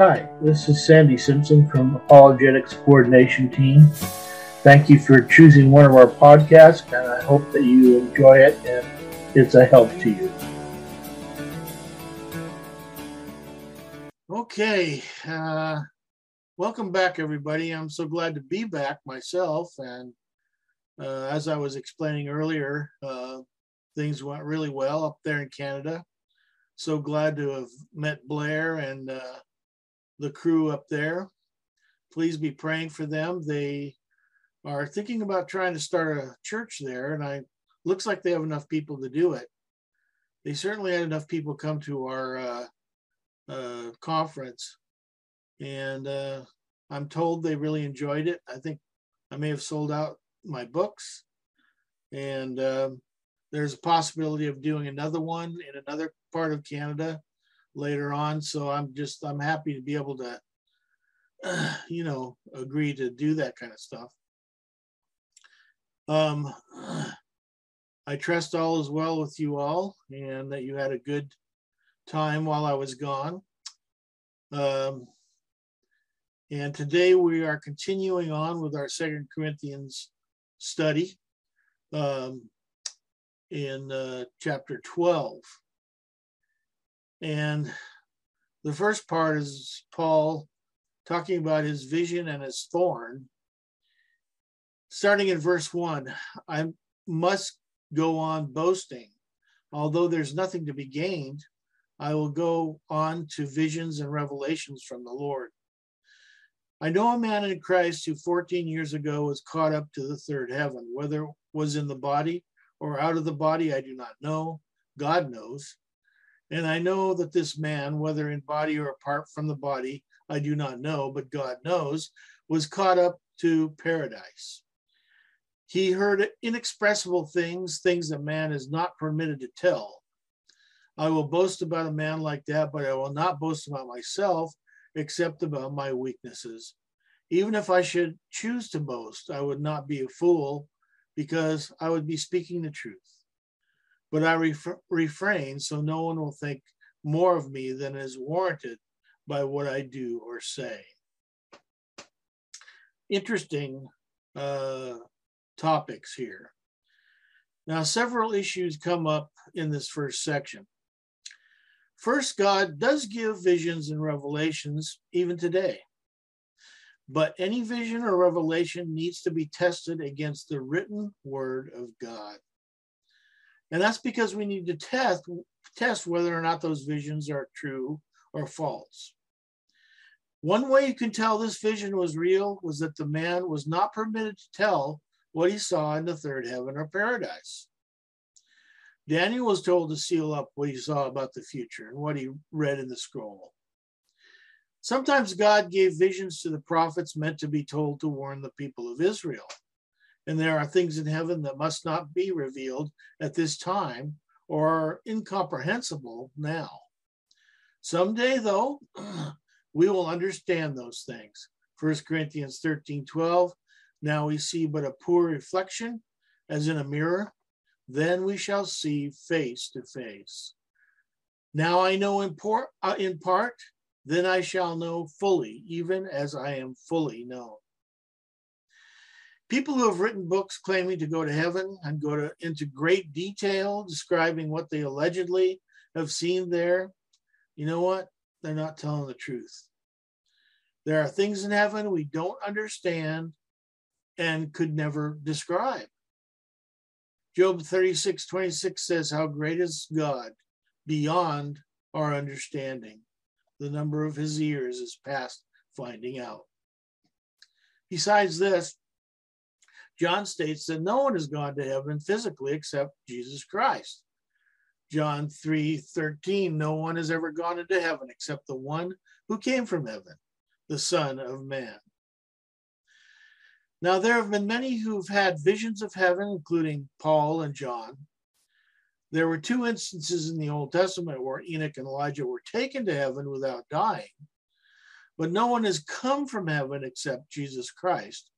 Hi, this is Sandy Simpson from Apologetics Coordination Team. Thank you for choosing one of our podcasts, and I hope that you enjoy it and it's a help to you. Okay, uh, welcome back, everybody. I'm so glad to be back myself. And uh, as I was explaining earlier, uh, things went really well up there in Canada. So glad to have met Blair and uh, the crew up there. Please be praying for them. They are thinking about trying to start a church there, and I looks like they have enough people to do it. They certainly had enough people come to our uh, uh, conference, and uh, I'm told they really enjoyed it. I think I may have sold out my books, and um, there's a possibility of doing another one in another part of Canada later on. So I'm just I'm happy to be able to, you know, agree to do that kind of stuff. Um, I trust all is well with you all, and that you had a good time while I was gone. Um, and today we are continuing on with our Second Corinthians study um, in uh, chapter 12. And the first part is Paul talking about his vision and his thorn. Starting in verse 1, I must go on boasting. Although there's nothing to be gained, I will go on to visions and revelations from the Lord. I know a man in Christ who 14 years ago was caught up to the third heaven, whether was in the body or out of the body, I do not know. God knows. And I know that this man, whether in body or apart from the body, I do not know, but God knows, was caught up to paradise. He heard inexpressible things, things that man is not permitted to tell. I will boast about a man like that, but I will not boast about myself except about my weaknesses. Even if I should choose to boast, I would not be a fool because I would be speaking the truth. But I ref- refrain so no one will think more of me than is warranted by what I do or say. Interesting uh, topics here. Now, several issues come up in this first section. First, God does give visions and revelations even today. But any vision or revelation needs to be tested against the written word of God. And that's because we need to test, test whether or not those visions are true or false. One way you can tell this vision was real was that the man was not permitted to tell what he saw in the third heaven or paradise. Daniel was told to seal up what he saw about the future and what he read in the scroll. Sometimes God gave visions to the prophets meant to be told to warn the people of Israel. And there are things in heaven that must not be revealed at this time or are incomprehensible now. Someday, though, we will understand those things. 1 Corinthians 13 12. Now we see but a poor reflection as in a mirror then we shall see face to face. Now I know in, por- uh, in part, then I shall know fully, even as I am fully known. People who have written books claiming to go to heaven and go to, into great detail describing what they allegedly have seen there, you know what? They're not telling the truth. There are things in heaven we don't understand and could never describe. Job 36, 26 says, How great is God beyond our understanding. The number of his years is past finding out. Besides this, John states that no one has gone to heaven physically except Jesus Christ. John 3 13, no one has ever gone into heaven except the one who came from heaven, the Son of Man. Now, there have been many who've had visions of heaven, including Paul and John. There were two instances in the Old Testament where Enoch and Elijah were taken to heaven without dying. But no one has come from heaven except Jesus Christ,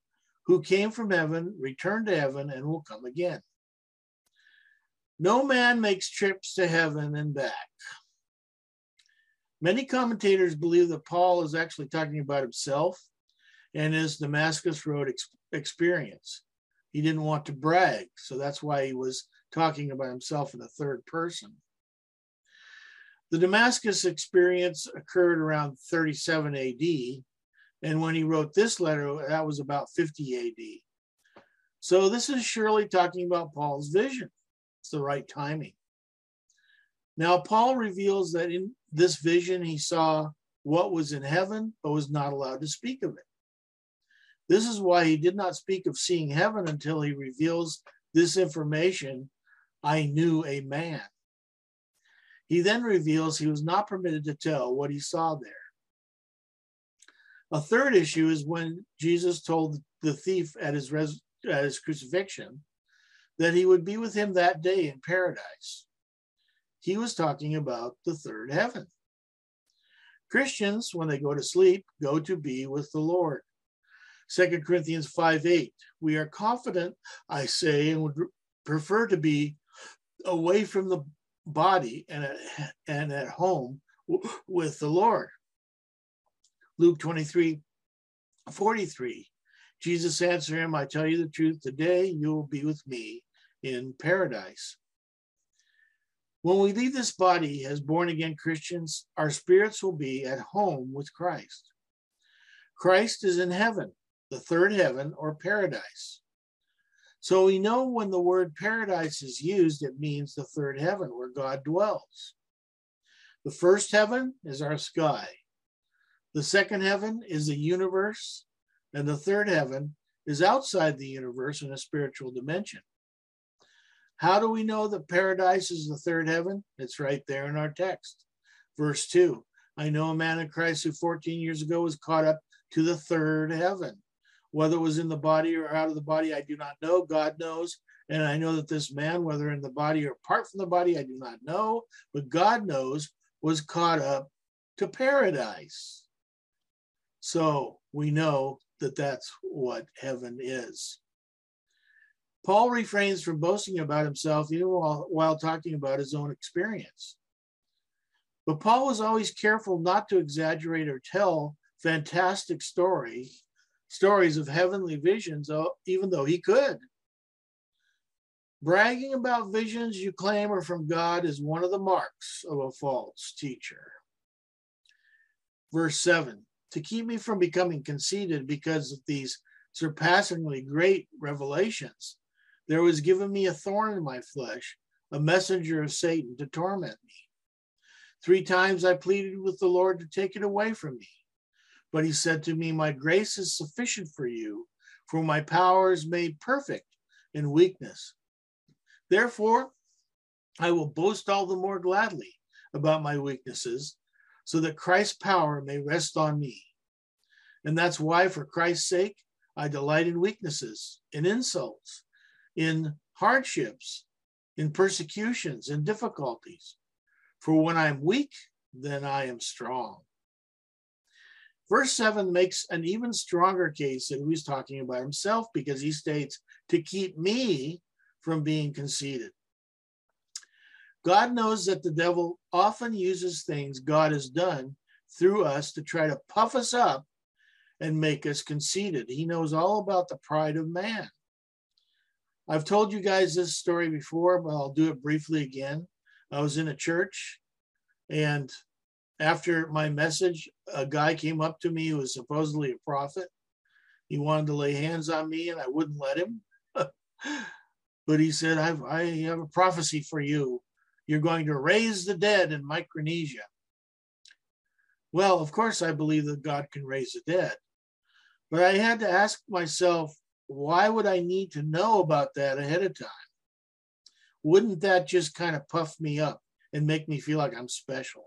who came from heaven, returned to heaven, and will come again. No man makes trips to heaven and back. Many commentators believe that Paul is actually talking about himself and his Damascus Road ex- experience. He didn't want to brag, so that's why he was talking about himself in the third person. The Damascus experience occurred around 37 AD, and when he wrote this letter, that was about 50 AD. So this is surely talking about Paul's vision. It's the right timing. Now, Paul reveals that in this vision, he saw what was in heaven, but was not allowed to speak of it. This is why he did not speak of seeing heaven until he reveals this information I knew a man. He then reveals he was not permitted to tell what he saw there. A third issue is when Jesus told the thief at his, res- at his crucifixion that he would be with him that day in paradise. He was talking about the third heaven. Christians, when they go to sleep, go to be with the Lord. 2 Corinthians 5 8. We are confident, I say, and would prefer to be away from the body and at, and at home with the Lord. Luke 23 43. Jesus answered him, I tell you the truth, today you will be with me in paradise. When we leave this body as born again Christians, our spirits will be at home with Christ. Christ is in heaven, the third heaven or paradise. So we know when the word paradise is used, it means the third heaven where God dwells. The first heaven is our sky. The second heaven is the universe. And the third heaven is outside the universe in a spiritual dimension. How do we know that paradise is the third heaven? It's right there in our text. Verse 2 I know a man in Christ who 14 years ago was caught up to the third heaven. Whether it was in the body or out of the body, I do not know. God knows. And I know that this man, whether in the body or apart from the body, I do not know, but God knows, was caught up to paradise. So we know that that's what heaven is. Paul refrains from boasting about himself even while, while talking about his own experience. But Paul was always careful not to exaggerate or tell fantastic story stories of heavenly visions, uh, even though he could. Bragging about visions you claim are from God is one of the marks of a false teacher. Verse 7 To keep me from becoming conceited because of these surpassingly great revelations, there was given me a thorn in my flesh, a messenger of Satan to torment me. Three times I pleaded with the Lord to take it away from me. But he said to me, My grace is sufficient for you, for my power is made perfect in weakness. Therefore, I will boast all the more gladly about my weaknesses, so that Christ's power may rest on me. And that's why, for Christ's sake, I delight in weaknesses, in insults, in hardships, in persecutions, in difficulties. For when I'm weak, then I am strong. Verse 7 makes an even stronger case that he's talking about himself because he states, to keep me from being conceited. God knows that the devil often uses things God has done through us to try to puff us up and make us conceited. He knows all about the pride of man. I've told you guys this story before, but I'll do it briefly again. I was in a church and after my message, a guy came up to me who was supposedly a prophet. He wanted to lay hands on me, and I wouldn't let him. but he said, I've, I have a prophecy for you. You're going to raise the dead in Micronesia. Well, of course, I believe that God can raise the dead. But I had to ask myself, why would I need to know about that ahead of time? Wouldn't that just kind of puff me up and make me feel like I'm special?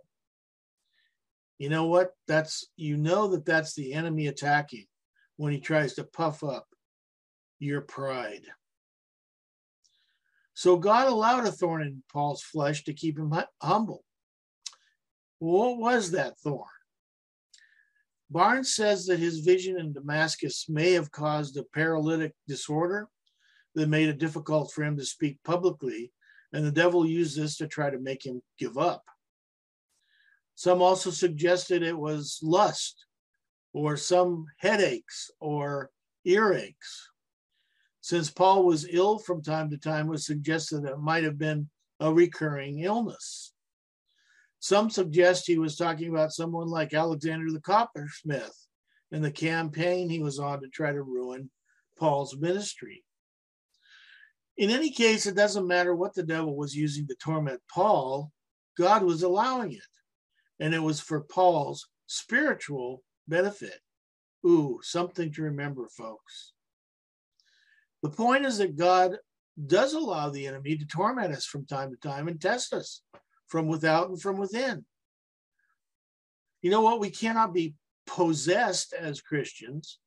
you know what? That's you know that that's the enemy attacking when he tries to puff up your pride. So God allowed a thorn in Paul's flesh to keep him humble. What was that thorn? Barnes says that his vision in Damascus may have caused a paralytic disorder that made it difficult for him to speak publicly, and the devil used this to try to make him give up. Some also suggested it was lust or some headaches or earaches. Since Paul was ill from time to time, was suggested that it might have been a recurring illness. Some suggest he was talking about someone like Alexander the coppersmith and the campaign he was on to try to ruin Paul's ministry. In any case, it doesn't matter what the devil was using to torment Paul, God was allowing it. And it was for Paul's spiritual benefit. Ooh, something to remember, folks. The point is that God does allow the enemy to torment us from time to time and test us from without and from within. You know what? We cannot be possessed as Christians,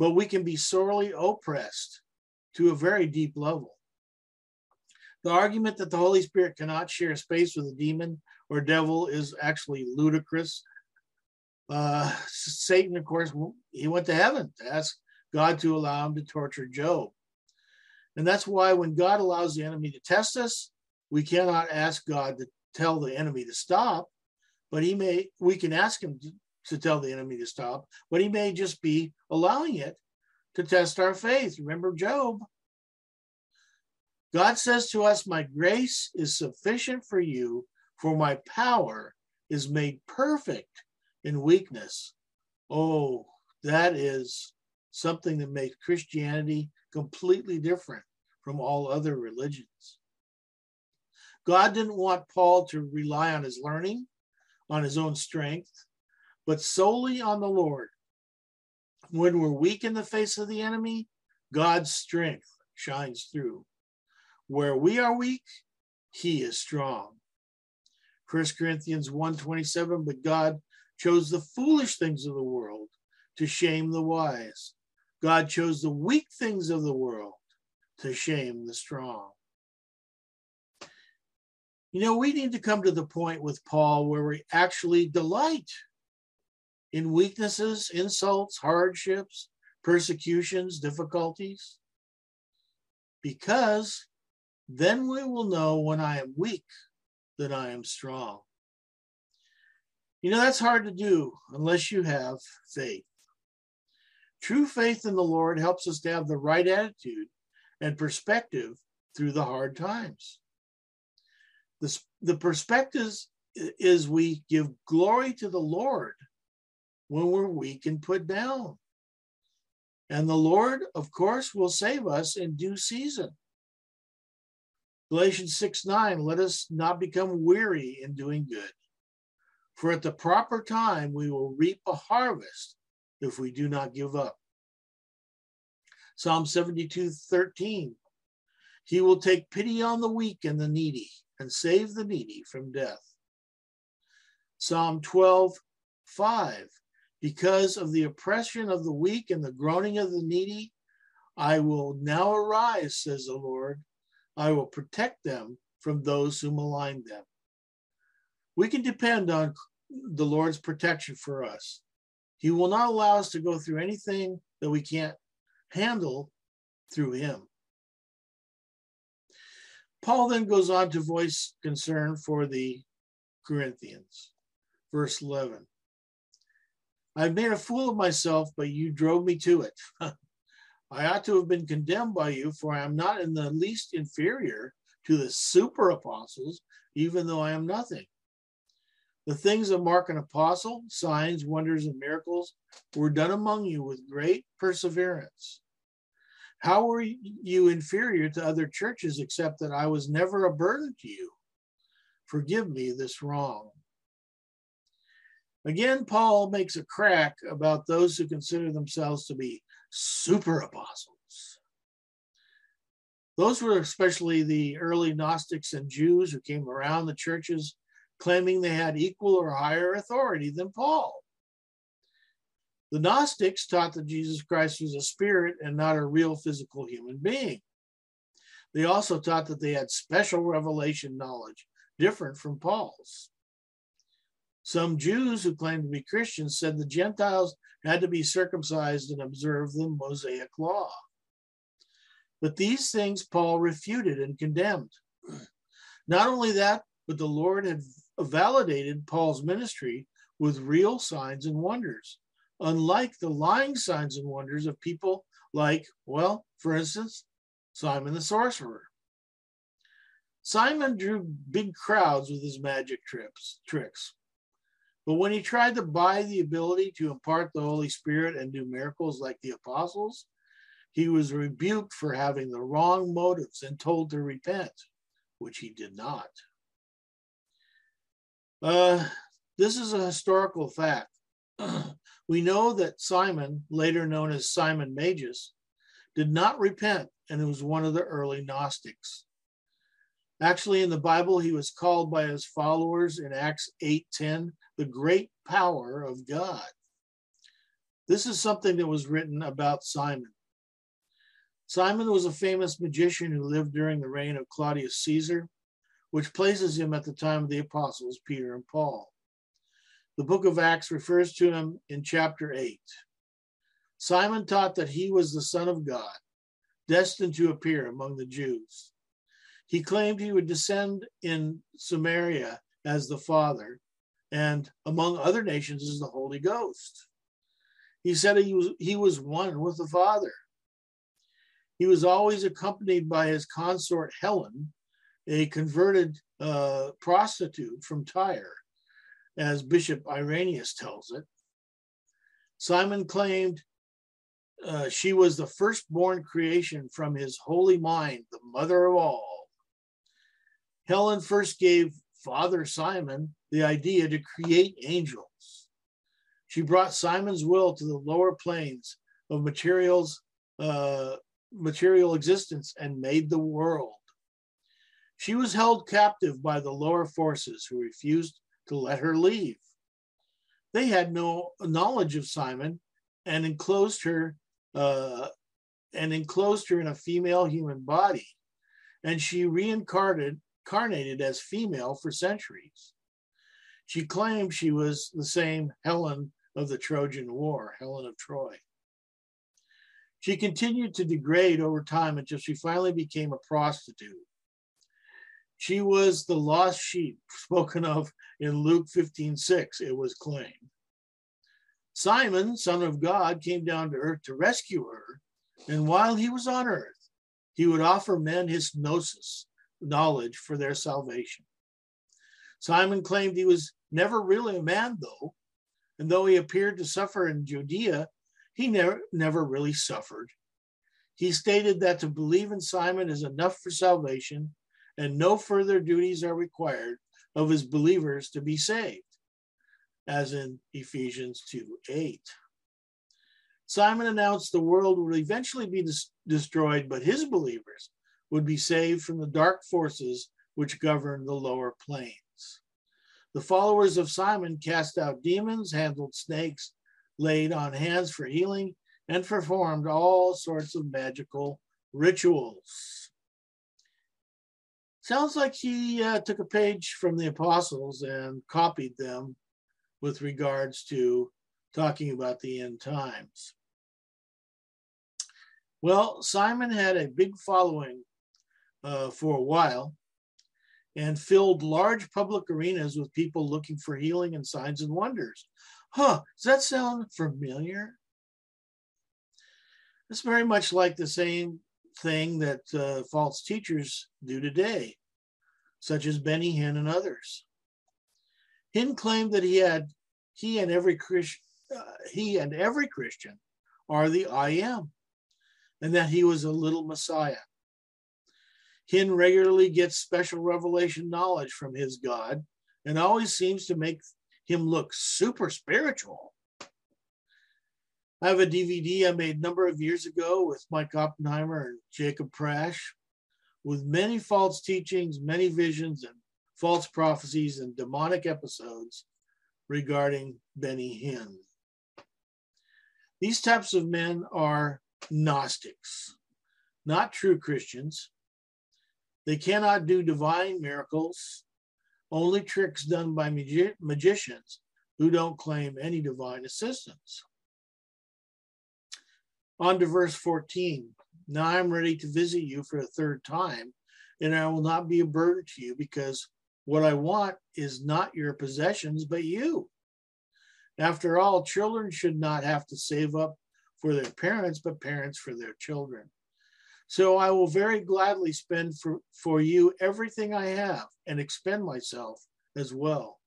but we can be sorely oppressed to a very deep level. The argument that the Holy Spirit cannot share space with a demon or devil is actually ludicrous. Uh, Satan, of course, he went to heaven to ask God to allow him to torture Job. And that's why when God allows the enemy to test us, we cannot ask God to tell the enemy to stop, but he may, we can ask him to, to tell the enemy to stop, but he may just be allowing it to test our faith. Remember Job. God says to us, My grace is sufficient for you, for my power is made perfect in weakness. Oh, that is something that makes Christianity completely different from all other religions. God didn't want Paul to rely on his learning, on his own strength, but solely on the Lord. When we're weak in the face of the enemy, God's strength shines through. Where we are weak, he is strong. 1 Corinthians 1:27 but God chose the foolish things of the world to shame the wise. God chose the weak things of the world to shame the strong. You know, we need to come to the point with Paul where we actually delight in weaknesses, insults, hardships, persecutions, difficulties, because then we will know when I am weak that I am strong. You know, that's hard to do unless you have faith. True faith in the Lord helps us to have the right attitude and perspective through the hard times. The, the perspective is we give glory to the Lord when we're weak and put down. And the Lord, of course, will save us in due season. Galatians 6 9, let us not become weary in doing good. For at the proper time we will reap a harvest if we do not give up. Psalm 72 13. He will take pity on the weak and the needy and save the needy from death. Psalm 12 5. Because of the oppression of the weak and the groaning of the needy, I will now arise, says the Lord. I will protect them from those who malign them. We can depend on the Lord's protection for us. He will not allow us to go through anything that we can't handle through him. Paul then goes on to voice concern for the Corinthians. Verse 11 I've made a fool of myself, but you drove me to it. I ought to have been condemned by you, for I am not in the least inferior to the super apostles, even though I am nothing. The things that mark an apostle, signs, wonders, and miracles, were done among you with great perseverance. How were you inferior to other churches except that I was never a burden to you? Forgive me this wrong. Again, Paul makes a crack about those who consider themselves to be super apostles. Those were especially the early Gnostics and Jews who came around the churches claiming they had equal or higher authority than Paul. The Gnostics taught that Jesus Christ was a spirit and not a real physical human being. They also taught that they had special revelation knowledge, different from Paul's. Some Jews who claimed to be Christians said the Gentiles had to be circumcised and observe the Mosaic law. But these things Paul refuted and condemned. Not only that, but the Lord had validated Paul's ministry with real signs and wonders, unlike the lying signs and wonders of people like, well, for instance, Simon the sorcerer. Simon drew big crowds with his magic trips, tricks. But when he tried to buy the ability to impart the Holy Spirit and do miracles like the apostles, he was rebuked for having the wrong motives and told to repent, which he did not. Uh, this is a historical fact. we know that Simon, later known as Simon Magus, did not repent and was one of the early Gnostics. Actually, in the Bible, he was called by his followers in Acts 8:10 the great power of God. This is something that was written about Simon. Simon was a famous magician who lived during the reign of Claudius Caesar, which places him at the time of the apostles Peter and Paul. The book of Acts refers to him in chapter 8. Simon taught that he was the Son of God, destined to appear among the Jews. He claimed he would descend in Samaria as the Father, and among other nations as the Holy Ghost. He said he was, he was one with the Father. He was always accompanied by his consort Helen, a converted uh, prostitute from Tyre, as Bishop Irenaeus tells it. Simon claimed uh, she was the firstborn creation from his holy mind, the mother of all. Helen first gave Father Simon the idea to create angels. She brought Simon's will to the lower planes of materials, uh, material existence and made the world. She was held captive by the lower forces who refused to let her leave. They had no knowledge of Simon and enclosed her uh, and enclosed her in a female human body, and she reincarnated incarnated as female for centuries. She claimed she was the same Helen of the Trojan War, Helen of Troy. She continued to degrade over time until she finally became a prostitute. She was the lost sheep spoken of in Luke 15 6, it was claimed. Simon, son of God, came down to earth to rescue her, and while he was on earth, he would offer men his gnosis, knowledge for their salvation. Simon claimed he was never really a man, though, and though he appeared to suffer in Judea, he never, never really suffered. He stated that to believe in Simon is enough for salvation, and no further duties are required of his believers to be saved, as in Ephesians 2 8. Simon announced the world would eventually be des- destroyed, but his believers would be saved from the dark forces which govern the lower planes. The followers of Simon cast out demons, handled snakes, laid on hands for healing, and performed all sorts of magical rituals. Sounds like he uh, took a page from the apostles and copied them with regards to talking about the end times. Well, Simon had a big following uh, for a while and filled large public arenas with people looking for healing and signs and wonders. Huh, does that sound familiar? It's very much like the same thing that uh, false teachers do today, such as Benny Hinn and others. Hinn claimed that he had he and every Christian uh, he and every Christian are the I am, and that he was a little Messiah. Hinn regularly gets special revelation knowledge from his God and always seems to make him look super spiritual. I have a DVD I made a number of years ago with Mike Oppenheimer and Jacob Prasch with many false teachings, many visions, and false prophecies and demonic episodes regarding Benny Hinn. These types of men are Gnostics, not true Christians, they cannot do divine miracles, only tricks done by magi- magicians who don't claim any divine assistance. On to verse 14. Now I'm ready to visit you for a third time, and I will not be a burden to you because What I want is not your possessions, but you. After all, children should not have to save up for their parents, but parents for their children. So I will very gladly spend for, for you everything I have and expend myself as well.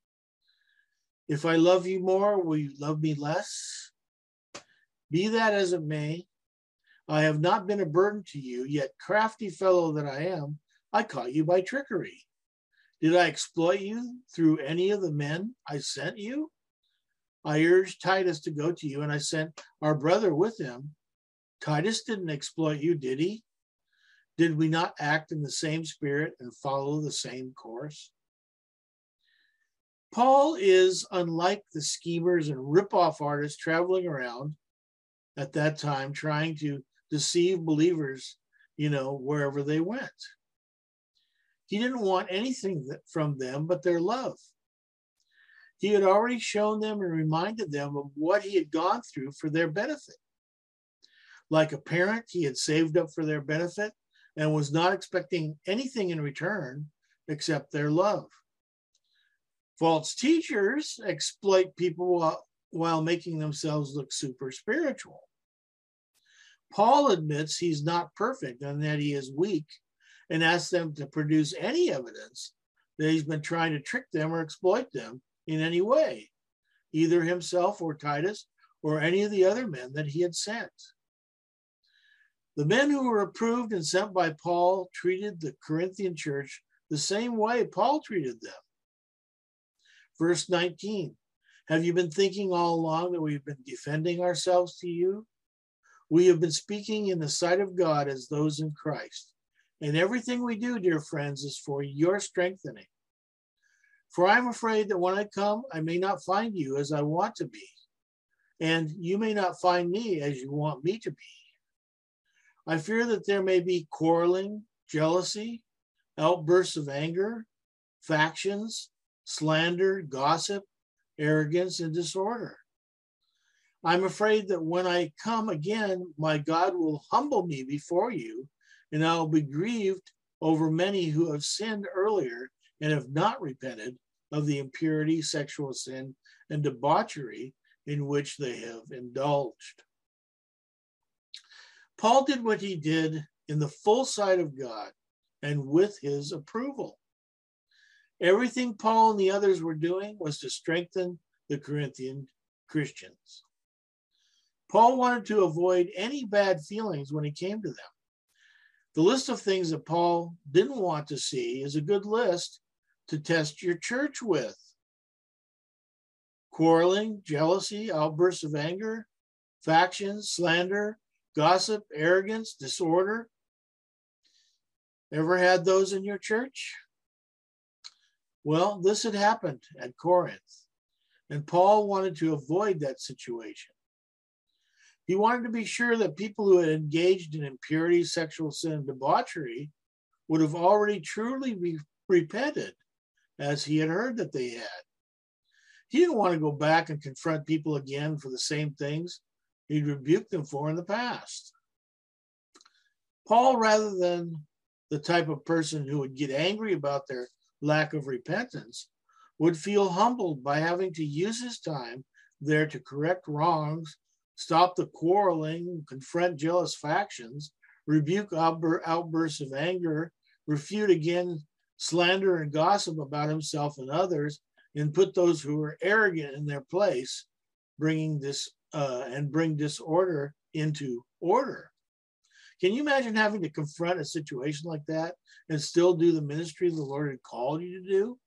If I love you more, will you love me less? Be that as it may, I have not been a burden to you, yet crafty fellow that I am, I caught you by trickery. Did I exploit you through any of the men I sent you? I urged Titus to go to you, and I sent our brother with him. Titus didn't exploit you, did he? Did we not act in the same spirit and follow the same course? Paul is unlike the schemers and rip-off artists traveling around at that time trying to deceive believers, you know, wherever they went. He didn't want anything from them but their love. He had already shown them and reminded them of what he had gone through for their benefit. Like a parent, he had saved up for their benefit and was not expecting anything in return except their love. False teachers exploit people while, making themselves look super spiritual. Paul admits he's not perfect and that he is weak and asks them to produce any evidence that he's been trying to trick them or exploit them in any way, either himself or Titus or any of the other men that he had sent. The men who were approved and sent by Paul treated the Corinthian church the same way Paul treated them. Verse 19 Have you been thinking all along that we've been defending ourselves to you? We have been speaking in the sight of God as those in Christ. And everything we do, dear friends, is for your strengthening. For I'm afraid that when I come, I may not find you as I want to be, and you may not find me as you want me to be. I fear that there may be quarreling, jealousy, outbursts of anger, factions, slander, gossip, arrogance, and disorder. I'm afraid that when I come again, my God will humble me before you, and I will be grieved over many who have sinned earlier and have not repented of the impurity, sexual sin, and debauchery in which they have indulged. Paul did what he did in the full sight of God and with his approval. Everything Paul and the others were doing was to strengthen the Corinthian Christians. Paul wanted to avoid any bad feelings when he came to them. The list of things that Paul didn't want to see is a good list to test your church with quarreling, jealousy, outbursts of anger, factions, slander, gossip, arrogance, disorder. Ever had those in your church? Well, this had happened at Corinth, and Paul wanted to avoid that situation. He wanted to be sure that people who had engaged in impurity, sexual sin, and debauchery would have already truly re- repented as he had heard that they had. He didn't want to go back and confront people again for the same things he'd rebuked them for in the past. Paul, rather than the type of person who would get angry about their lack of repentance, would feel humbled by having to use his time there to correct wrongs, stop the quarreling, confront jealous factions, rebuke outbursts of anger, refute again slander and gossip about himself and others, and put those who are arrogant in their place, bringing this uh, and bring disorder into order. Can you imagine having to confront a situation like that and still do the ministry the Lord had called you to do?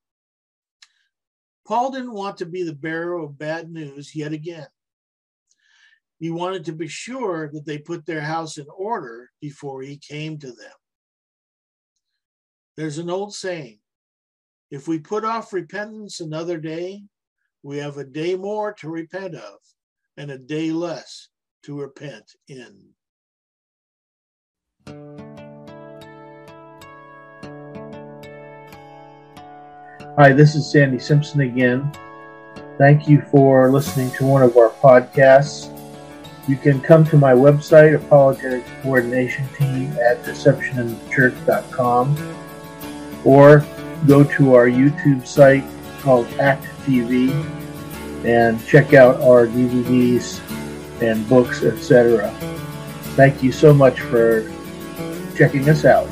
Paul didn't want to be the bearer of bad news yet again. He wanted to be sure that they put their house in order before he came to them. There's an old saying if we put off repentance another day, we have a day more to repent of and a day less to repent in. Hi, this is Sandy Simpson again. Thank you for listening to one of our podcasts. You can come to my website, Apologetics Coordination Team, at deceptioninthechurch.com or go to our YouTube site called Act TV and check out our DVDs and books, etc. Thank you so much for checking us out.